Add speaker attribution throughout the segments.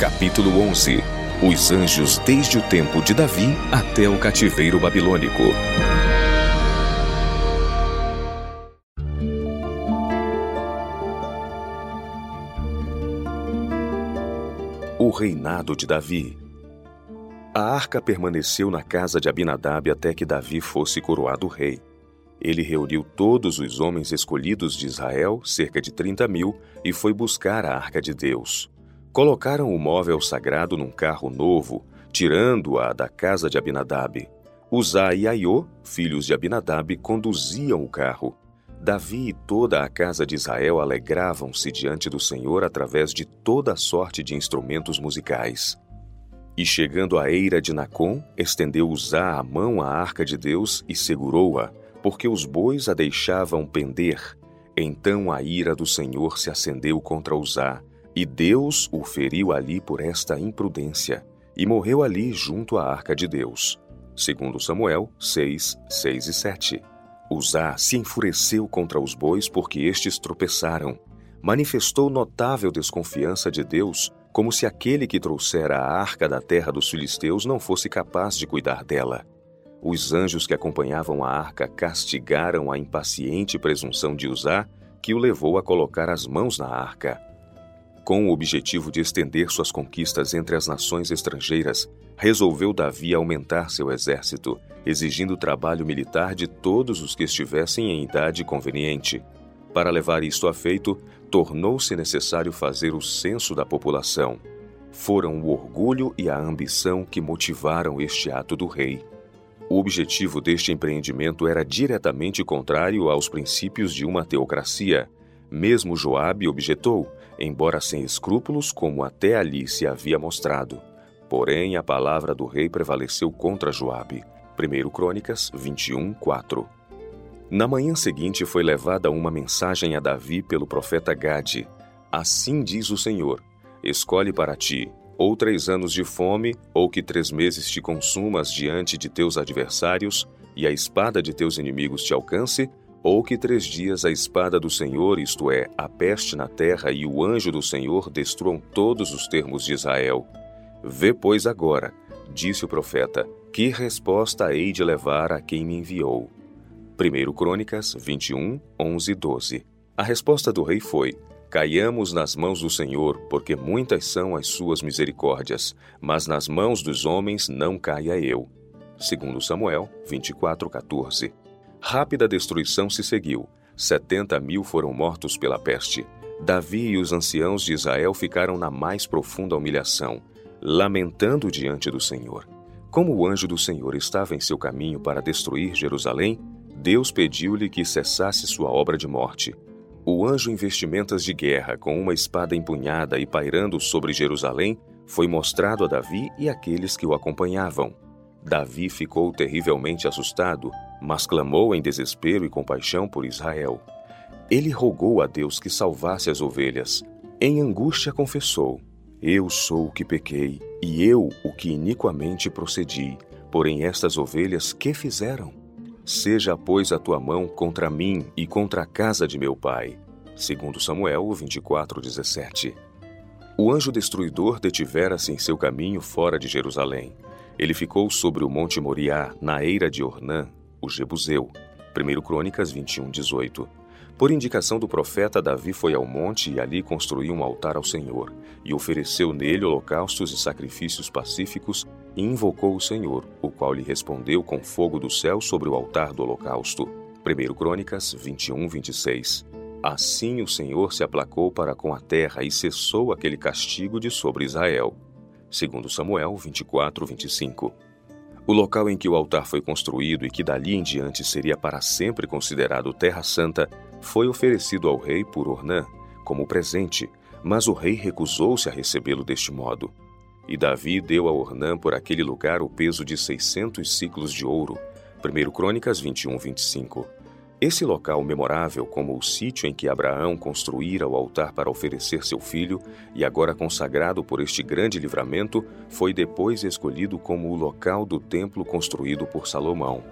Speaker 1: Capítulo 11 Os anjos desde o tempo de Davi até o cativeiro babilônico. O reinado de Davi. A arca permaneceu na casa de Abinadab até que Davi fosse coroado rei. Ele reuniu todos os homens escolhidos de Israel, cerca de 30 mil, e foi buscar a arca de Deus. Colocaram o móvel sagrado num carro novo, tirando-a da casa de Abinadab. Uzá e Aiô, filhos de Abinadab, conduziam o carro. Davi e toda a casa de Israel alegravam-se diante do Senhor através de toda sorte de instrumentos musicais. E chegando à eira de Nacon, estendeu Uzá a mão à arca de Deus e segurou-a, porque os bois a deixavam pender. Então a ira do Senhor se acendeu contra Uzá, e Deus o feriu ali por esta imprudência, e morreu ali junto à arca de Deus. Segundo Samuel 6, 6 e 7. Uzá se enfureceu contra os bois porque estes tropeçaram. Manifestou notável desconfiança de Deus, como se aquele que trouxera a arca da terra dos filisteus não fosse capaz de cuidar dela. Os anjos que acompanhavam a arca castigaram a impaciente presunção de Uzá, que o levou a colocar as mãos na arca. Com o objetivo de estender suas conquistas entre as nações estrangeiras, resolveu Davi aumentar seu exército, exigindo trabalho militar de todos os que estivessem em idade conveniente. Para levar isto a feito, tornou-se necessário fazer o censo da população. Foram o orgulho e a ambição que motivaram este ato do rei. O objetivo deste empreendimento era diretamente contrário aos princípios de uma teocracia. Mesmo Joabe objetou, embora sem escrúpulos, como até ali se havia mostrado. Porém, a palavra do rei prevaleceu contra Joabe. 1 Crônicas 21, 4. Na manhã seguinte foi levada uma mensagem a Davi pelo profeta Gade. Assim diz o Senhor: Escolhe para ti ou três anos de fome, ou que três meses te consumas diante de teus adversários, e a espada de teus inimigos te alcance, ou que três dias a espada do Senhor, isto é, a peste na terra e o anjo do Senhor destruam todos os termos de Israel. Vê, pois, agora, disse o profeta, que resposta hei de levar a quem me enviou. 1 Crônicas 21, 11 e 12. A resposta do rei foi: Caiamos nas mãos do Senhor, porque muitas são as suas misericórdias, mas nas mãos dos homens não caia eu. 2 Samuel 24, 14. Rápida destruição se seguiu. Setenta mil foram mortos pela peste. Davi e os anciãos de Israel ficaram na mais profunda humilhação, lamentando diante do Senhor. Como o anjo do Senhor estava em seu caminho para destruir Jerusalém, Deus pediu-lhe que cessasse sua obra de morte. O anjo em vestimentas de guerra, com uma espada empunhada e pairando sobre Jerusalém, foi mostrado a Davi e aqueles que o acompanhavam. Davi ficou terrivelmente assustado, mas clamou em desespero e compaixão por Israel. Ele rogou a Deus que salvasse as ovelhas. Em angústia confessou: Eu sou o que pequei, e eu o que iniquamente procedi. Porém, estas ovelhas que fizeram? Seja, pois, a tua mão contra mim e contra a casa de meu pai. Segundo Samuel 24:17. O anjo destruidor detivera-se em seu caminho fora de Jerusalém. Ele ficou sobre o monte Moriá, na eira de Ornã, o Jebuseu. 1 Crônicas 21, 18. Por indicação do profeta, Davi foi ao monte e ali construiu um altar ao Senhor, e ofereceu nele holocaustos e sacrifícios pacíficos, e invocou o Senhor, o qual lhe respondeu com fogo do céu sobre o altar do holocausto. 1 Crônicas 21, 26. Assim o Senhor se aplacou para com a terra e cessou aquele castigo de sobre Israel segundo Samuel 24, 25. O local em que o altar foi construído e que dali em diante seria para sempre considerado Terra Santa foi oferecido ao rei por Ornã como presente, mas o rei recusou-se a recebê-lo deste modo. E Davi deu a Ornã por aquele lugar o peso de 600 ciclos de ouro. 1 Crônicas 21, 25. Esse local memorável, como o sítio em que Abraão construíra o altar para oferecer seu filho, e agora consagrado por este grande livramento, foi depois escolhido como o local do templo construído por Salomão.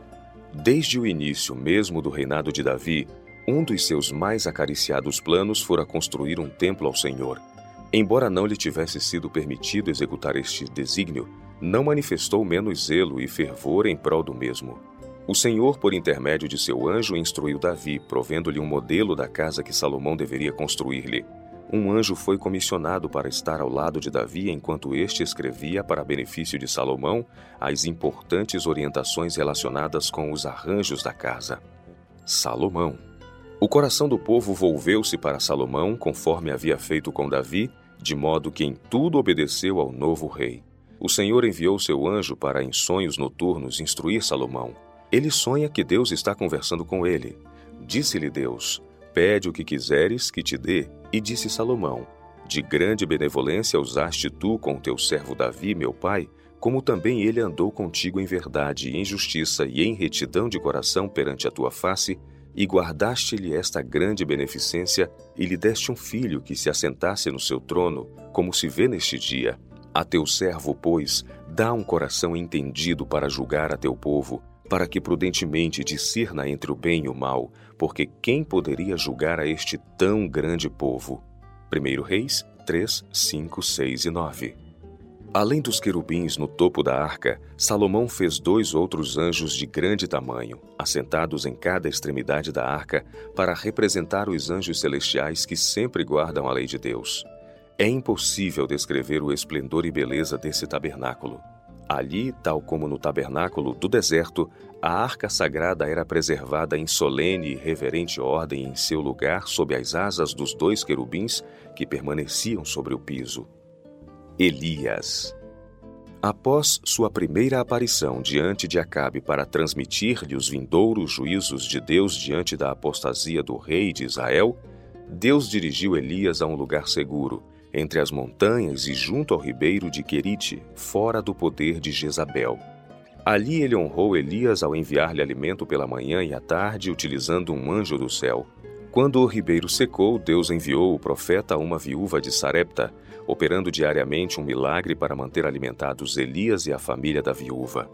Speaker 1: Desde o início mesmo do reinado de Davi, um dos seus mais acariciados planos fora construir um templo ao Senhor. Embora não lhe tivesse sido permitido executar este desígnio, não manifestou menos zelo e fervor em prol do mesmo. O Senhor, por intermédio de seu anjo, instruiu Davi, provendo-lhe um modelo da casa que Salomão deveria construir-lhe. Um anjo foi comissionado para estar ao lado de Davi enquanto este escrevia, para benefício de Salomão, as importantes orientações relacionadas com os arranjos da casa. Salomão. O coração do povo volveu-se para Salomão, conforme havia feito com Davi, de modo que em tudo obedeceu ao novo rei. O Senhor enviou seu anjo para, em sonhos noturnos, instruir Salomão. Ele sonha que Deus está conversando com ele. Disse-lhe Deus: Pede o que quiseres que te dê. E disse Salomão: De grande benevolência usaste tu com teu servo Davi, meu pai, como também ele andou contigo em verdade, em justiça e em retidão de coração perante a tua face, e guardaste-lhe esta grande beneficência, e lhe deste um filho que se assentasse no seu trono, como se vê neste dia. A teu servo, pois, dá um coração entendido para julgar a teu povo, para que prudentemente discerna entre o bem e o mal, porque quem poderia julgar a este tão grande povo? 1 Reis 3, 5, 6 e 9. Além dos querubins no topo da arca, Salomão fez dois outros anjos de grande tamanho, assentados em cada extremidade da arca, para representar os anjos celestiais que sempre guardam a lei de Deus. É impossível descrever o esplendor e beleza desse tabernáculo. Ali, tal como no tabernáculo do deserto, a arca sagrada era preservada em solene e reverente ordem em seu lugar sob as asas dos dois querubins que permaneciam sobre o piso. Elias. Após sua primeira aparição diante de Acabe para transmitir-lhe os vindouros juízos de Deus diante da apostasia do rei de Israel, Deus dirigiu Elias a um lugar seguro entre as montanhas e junto ao ribeiro de Querite, fora do poder de Jezabel. Ali ele honrou Elias ao enviar-lhe alimento pela manhã e à tarde, utilizando um anjo do céu. Quando o ribeiro secou, Deus enviou o profeta a uma viúva de Sarepta, operando diariamente um milagre para manter alimentados Elias e a família da viúva.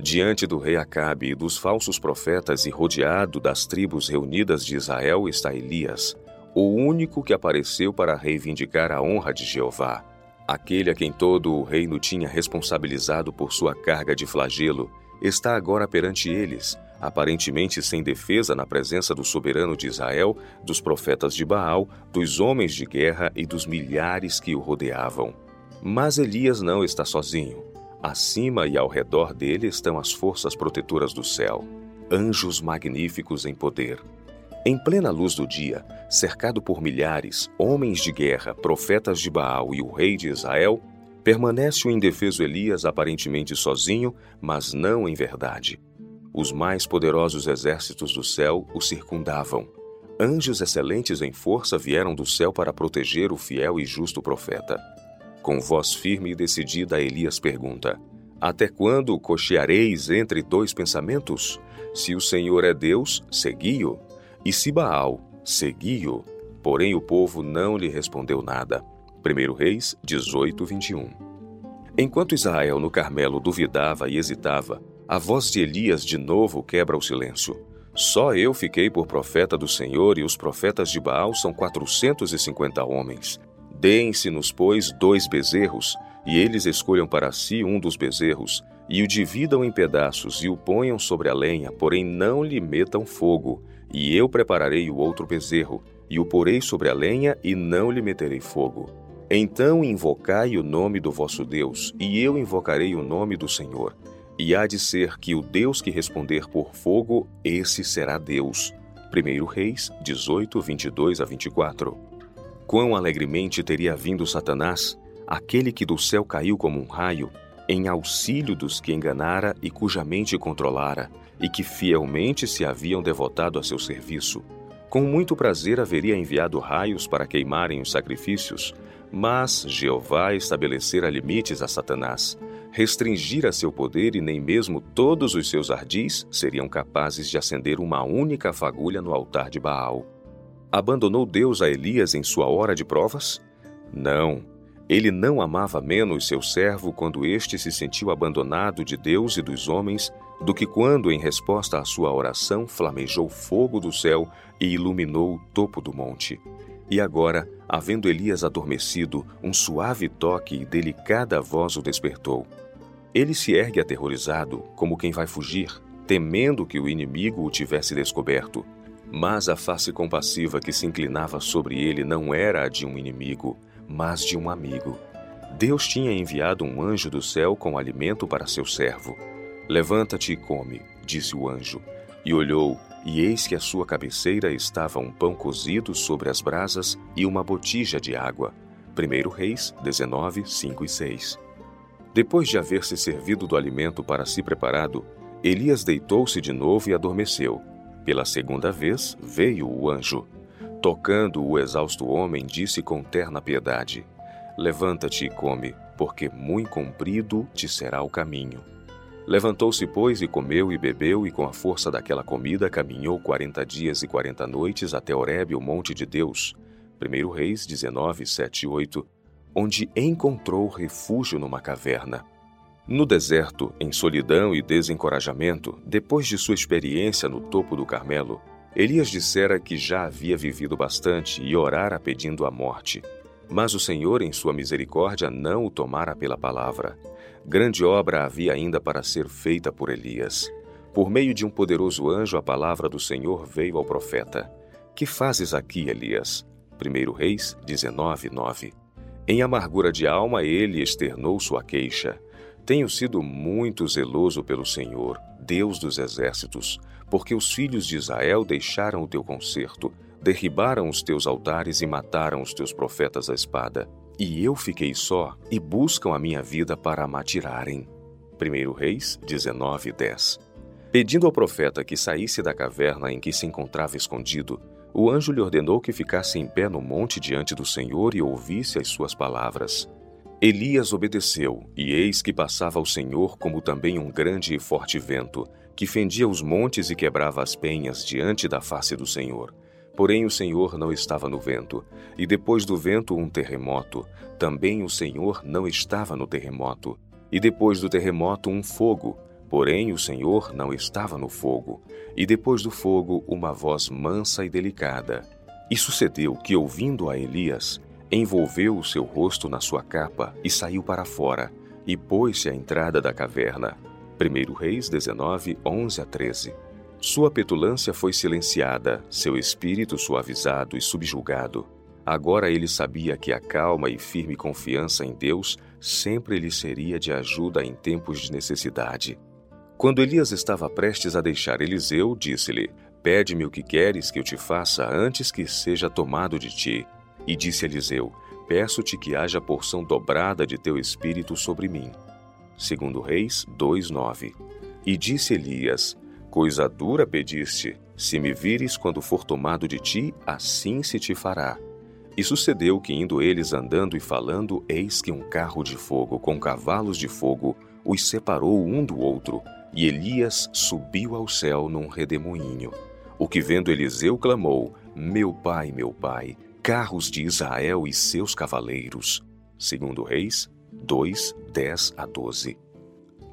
Speaker 1: Diante do rei Acabe e dos falsos profetas e rodeado das tribos reunidas de Israel está Elias, o único que apareceu para reivindicar a honra de Jeová, aquele a quem todo o reino tinha responsabilizado por sua carga de flagelo, está agora perante eles, aparentemente sem defesa na presença do soberano de Israel, dos profetas de Baal, dos homens de guerra e dos milhares que o rodeavam. Mas Elias não está sozinho. Acima e ao redor dele estão as forças protetoras do céu, anjos magníficos em poder. Em plena luz do dia, cercado por milhares, homens de guerra, profetas de Baal e o rei de Israel, permanece o indefeso Elias aparentemente sozinho, mas não em verdade. Os mais poderosos exércitos do céu o circundavam. Anjos excelentes em força vieram do céu para proteger o fiel e justo profeta. Com voz firme e decidida, Elias pergunta: Até quando cocheareis entre dois pensamentos? Se o Senhor é Deus, segui-o. E se Baal, porém o povo não lhe respondeu nada. 1 Reis 18, 21. Enquanto Israel no Carmelo duvidava e hesitava, a voz de Elias de novo quebra o silêncio. Só eu fiquei por profeta do Senhor e os profetas de Baal são quatrocentos e cinquenta homens. Deem-se-nos, pois, dois bezerros, e eles escolham para si um dos bezerros, e o dividam em pedaços e o ponham sobre a lenha, porém não lhe metam fogo, e eu prepararei o outro bezerro, e o porei sobre a lenha, e não lhe meterei fogo. Então invocai o nome do vosso Deus, e eu invocarei o nome do Senhor. E há de ser que o Deus que responder por fogo, esse será Deus. 1 Reis 18, 22 a 24. Quão alegremente teria vindo Satanás, aquele que do céu caiu como um raio, em auxílio dos que enganara e cuja mente controlara, e que fielmente se haviam devotado a seu serviço. Com muito prazer haveria enviado raios para queimarem os sacrifícios, mas Jeová estabelecera limites a Satanás, restringira seu poder e nem mesmo todos os seus ardis seriam capazes de acender uma única fagulha no altar de Baal. Abandonou Deus a Elias em sua hora de provas? Não. Ele não amava menos seu servo quando este se sentiu abandonado de Deus e dos homens do que quando, em resposta à sua oração, flamejou fogo do céu e iluminou o topo do monte. E agora, havendo Elias adormecido, um suave toque e delicada voz o despertou. Ele se ergue aterrorizado, como quem vai fugir, temendo que o inimigo o tivesse descoberto. Mas a face compassiva que se inclinava sobre ele não era a de um inimigo, mas de um amigo. Deus tinha enviado um anjo do céu com alimento para seu servo. Levanta-te e come, disse o anjo. E olhou, e eis que à sua cabeceira estava um pão cozido sobre as brasas e uma botija de água. 1 Reis 19, 5 e 6. Depois de haver se servido do alimento para si preparado, Elias deitou-se de novo e adormeceu. Pela segunda vez veio o anjo. Tocando o exausto homem, disse com terna piedade: Levanta-te e come, porque muito comprido te será o caminho. Levantou-se, pois, e comeu e bebeu, e com a força daquela comida caminhou quarenta dias e quarenta noites até Horebe, o monte de Deus. 1 Reis 19, 7 e 8, onde encontrou refúgio numa caverna. No deserto, em solidão e desencorajamento, depois de sua experiência no topo do Carmelo, Elias dissera que já havia vivido bastante e orara pedindo a morte. Mas o Senhor, em sua misericórdia, não o tomara pela palavra. Grande obra havia ainda para ser feita por Elias. Por meio de um poderoso anjo, a palavra do Senhor veio ao profeta. Que fazes aqui, Elias? 1 Reis 19, 9. Em amargura de alma, ele externou sua queixa. Tenho sido muito zeloso pelo Senhor, Deus dos exércitos, porque os filhos de Israel deixaram o teu conserto, derribaram os teus altares e mataram os teus profetas à espada. E eu fiquei só e buscam a minha vida para a matirarem. 1 Reis 19, 10. Pedindo ao profeta que saísse da caverna em que se encontrava escondido, o anjo lhe ordenou que ficasse em pé no monte diante do Senhor e ouvisse as suas palavras. Elias obedeceu, e eis que passava o Senhor como também um grande e forte vento, que fendia os montes e quebrava as penhas diante da face do Senhor. Porém o Senhor não estava no vento, e depois do vento um terremoto. Também o Senhor não estava no terremoto. E depois do terremoto um fogo. Porém o Senhor não estava no fogo. E depois do fogo uma voz mansa e delicada. E sucedeu que, ouvindo a Elias, envolveu o seu rosto na sua capa e saiu para fora, e pôs-se à entrada da caverna. 1 Reis 19, 11 a 13. Sua petulância foi silenciada, seu espírito suavizado e subjugado. Agora ele sabia que a calma e firme confiança em Deus sempre lhe seria de ajuda em tempos de necessidade. Quando Elias estava prestes a deixar Eliseu, disse-lhe: Pede-me o que queres que eu te faça antes que seja tomado de ti. E disse Eliseu: Peço-te que haja porção dobrada de teu espírito sobre mim. Segundo Reis 2:9. E disse Elias: Coisa dura pediste, se me vires quando for tomado de ti, assim se te fará. E sucedeu que, indo eles andando e falando, eis que um carro de fogo com cavalos de fogo os separou um do outro, e Elias subiu ao céu num redemoinho. O que vendo Eliseu clamou: Meu pai, meu pai, carros de Israel e seus cavaleiros. Segundo Reis 2, 10 a 12.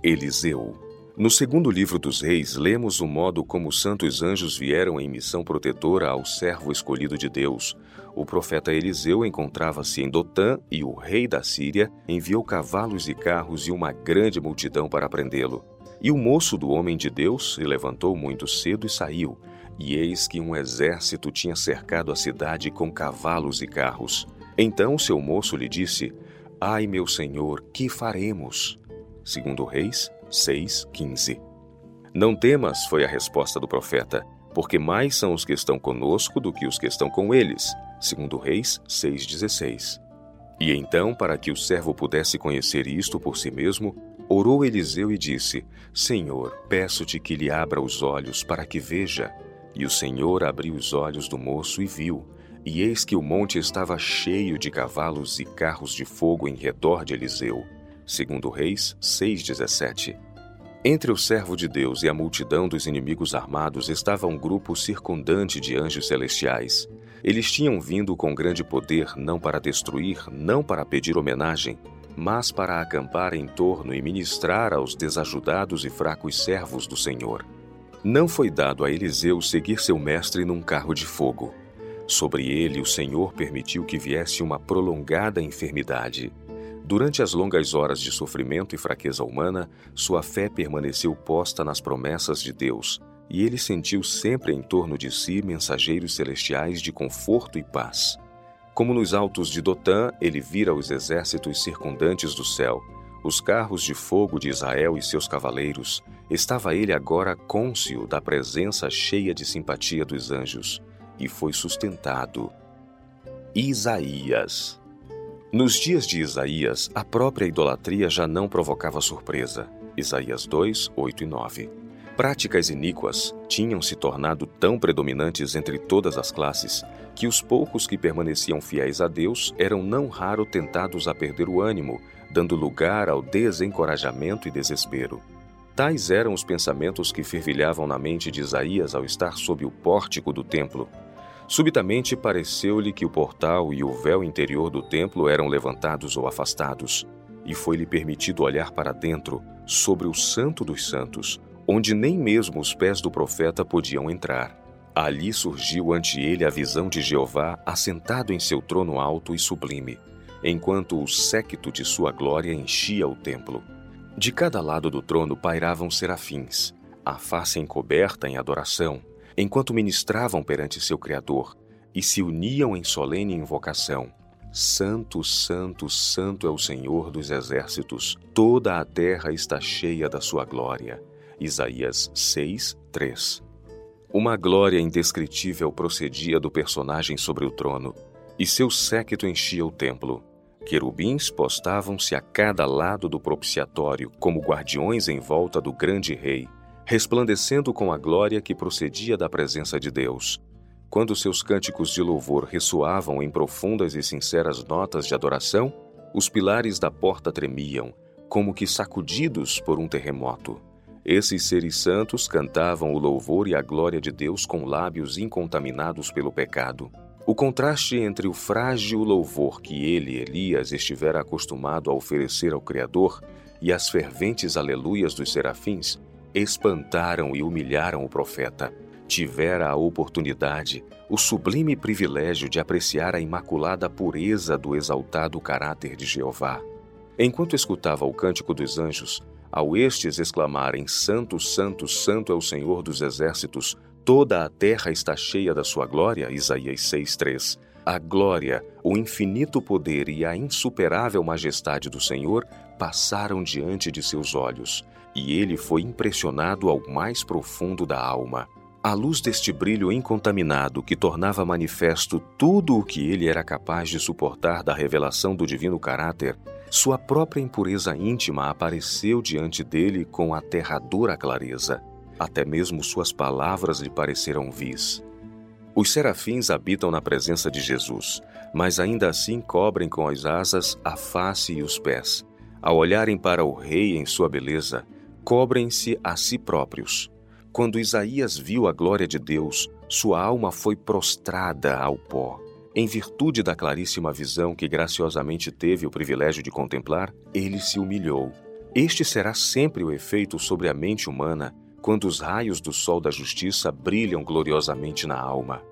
Speaker 1: Eliseu. No segundo livro dos reis, lemos o modo como os santos anjos vieram em missão protetora ao servo escolhido de Deus. O profeta Eliseu encontrava-se em Dotã e o rei da Síria enviou cavalos e carros e uma grande multidão para prendê-lo. E o moço do homem de Deus se levantou muito cedo e saiu, e eis que um exército tinha cercado a cidade com cavalos e carros. Então seu moço lhe disse: Ai, meu senhor, que faremos? Segundo Reis 6:15. Não temas, foi a resposta do profeta, porque mais são os que estão conosco do que os que estão com eles. Segundo Reis 6:16. E então, para que o servo pudesse conhecer isto por si mesmo, orou Eliseu e disse: Senhor, peço-te que lhe abra os olhos para que veja. E o Senhor abriu os olhos do moço e viu, e eis que o monte estava cheio de cavalos e carros de fogo em redor de Eliseu. Segundo Reis 6:17. Entre o servo de Deus e a multidão dos inimigos armados estava um grupo circundante de anjos celestiais. Eles tinham vindo com grande poder não para destruir, não para pedir homenagem, mas para acampar em torno e ministrar aos desajudados e fracos servos do Senhor. Não foi dado a Eliseu seguir seu mestre num carro de fogo. Sobre ele, o Senhor permitiu que viesse uma prolongada enfermidade. Durante as longas horas de sofrimento e fraqueza humana, sua fé permaneceu posta nas promessas de Deus, e ele sentiu sempre em torno de si mensageiros celestiais de conforto e paz. Como nos altos de Dotã, ele vira os exércitos circundantes do céu, os carros de fogo de Israel e seus cavaleiros, estava ele agora cônscio da presença cheia de simpatia dos anjos, e foi sustentado. Isaías Nos dias de Isaías, a própria idolatria já não provocava surpresa. Isaías 2, 8 e 9. Práticas iníquas tinham se tornado tão predominantes entre todas as classes que os poucos que permaneciam fiéis a Deus eram não raro tentados a perder o ânimo, dando lugar ao desencorajamento e desespero. Tais eram os pensamentos que fervilhavam na mente de Isaías ao estar sob o pórtico do templo. Subitamente pareceu-lhe que o portal e o véu interior do templo eram levantados ou afastados, e foi-lhe permitido olhar para dentro, sobre o Santo dos Santos, onde nem mesmo os pés do profeta podiam entrar. Ali surgiu ante ele a visão de Jeová assentado em seu trono alto e sublime, enquanto o séquito de sua glória enchia o templo. De cada lado do trono pairavam serafins, a face encoberta em adoração, enquanto ministravam perante seu Criador e se uniam em solene invocação. Santo, Santo, Santo é o Senhor dos exércitos, toda a terra está cheia da sua glória. Isaías 6, 3. Uma glória indescritível procedia do personagem sobre o trono, e seu séquito enchia o templo. Querubins postavam-se a cada lado do propiciatório, como guardiões em volta do grande rei, resplandecendo com a glória que procedia da presença de Deus. Quando seus cânticos de louvor ressoavam em profundas e sinceras notas de adoração, os pilares da porta tremiam, como que sacudidos por um terremoto. Esses seres santos cantavam o louvor e a glória de Deus com lábios incontaminados pelo pecado. O contraste entre o frágil louvor que ele, Elias, estivera acostumado a oferecer ao Criador e as ferventes aleluias dos serafins espantaram e humilharam o profeta. Tivera a oportunidade, o sublime privilégio de apreciar a imaculada pureza do exaltado caráter de Jeová. Enquanto escutava o cântico dos anjos, ao estes exclamarem: Santo, Santo, Santo é o Senhor dos exércitos, toda a terra está cheia da sua glória. Isaías 6,3. A glória, o infinito poder e a insuperável majestade do Senhor passaram diante de seus olhos, e ele foi impressionado ao mais profundo da alma. A luz deste brilho incontaminado que tornava manifesto tudo o que ele era capaz de suportar da revelação do divino caráter sua própria impureza íntima apareceu diante dele com aterradora clareza. Até mesmo suas palavras lhe pareceram vis. Os serafins habitam na presença de Jesus, mas ainda assim cobrem com as asas a face e os pés. Ao olharem para o Rei em sua beleza, cobrem-se a si próprios. Quando Isaías viu a glória de Deus, sua alma foi prostrada ao pó. Em virtude da claríssima visão que graciosamente teve o privilégio de contemplar, ele se humilhou. Este será sempre o efeito sobre a mente humana quando os raios do sol da justiça brilham gloriosamente na alma.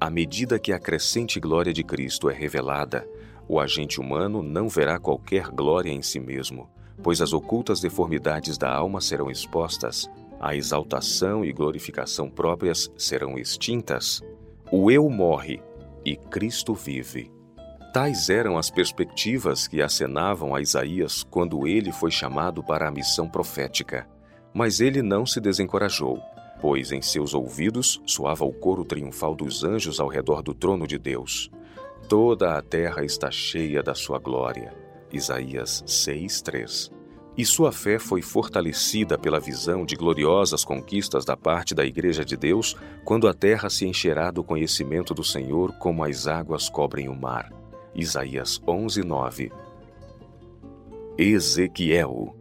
Speaker 1: À medida que a crescente glória de Cristo é revelada, o agente humano não verá qualquer glória em si mesmo, pois as ocultas deformidades da alma serão expostas, a exaltação e glorificação próprias serão extintas. O eu morre e Cristo vive. Tais eram as perspectivas que acenavam a Isaías quando ele foi chamado para a missão profética. Mas ele não se desencorajou, pois em seus ouvidos soava o coro triunfal dos anjos ao redor do trono de Deus. Toda a terra está cheia da sua glória. Isaías 6:3 e sua fé foi fortalecida pela visão de gloriosas conquistas da parte da Igreja de Deus, quando a terra se encherá do conhecimento do Senhor como as águas cobrem o mar. Isaías 11, 9. Ezequiel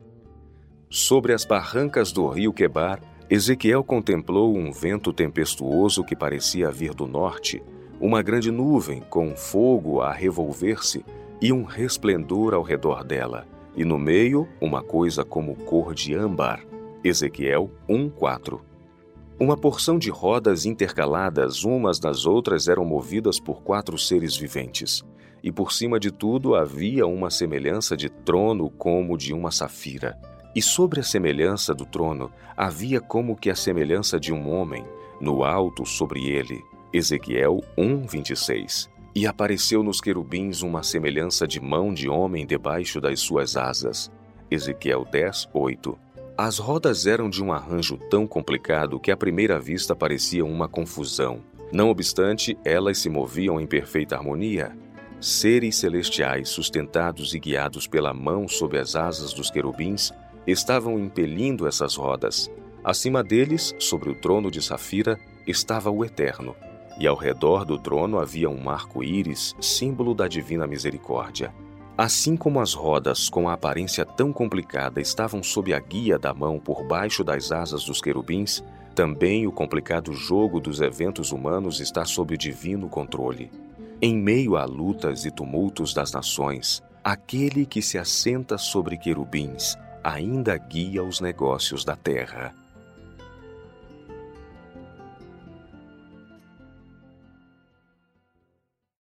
Speaker 1: Sobre as barrancas do rio Quebar, Ezequiel contemplou um vento tempestuoso que parecia vir do norte, uma grande nuvem com fogo a revolver-se e um resplendor ao redor dela e no meio uma coisa como cor de âmbar. Ezequiel 1:4. Uma porção de rodas intercaladas umas nas outras eram movidas por quatro seres viventes. E por cima de tudo havia uma semelhança de trono como de uma safira. E sobre a semelhança do trono havia como que a semelhança de um homem, no alto sobre ele. Ezequiel 1, 26. E apareceu nos querubins uma semelhança de mão de homem debaixo das suas asas. Ezequiel 10, 8. As rodas eram de um arranjo tão complicado que à primeira vista parecia uma confusão. Não obstante, elas se moviam em perfeita harmonia. Seres celestiais, sustentados e guiados pela mão sob as asas dos querubins, estavam impelindo essas rodas. Acima deles, sobre o trono de safira, estava o Eterno, e ao redor do trono havia um arco-íris, símbolo da divina misericórdia. Assim como as rodas, com a aparência tão complicada, estavam sob a guia da mão por baixo das asas dos querubins, também o complicado jogo dos eventos humanos está sob o divino controle. Em meio a lutas e tumultos das nações, aquele que se assenta sobre querubins ainda guia os negócios da terra.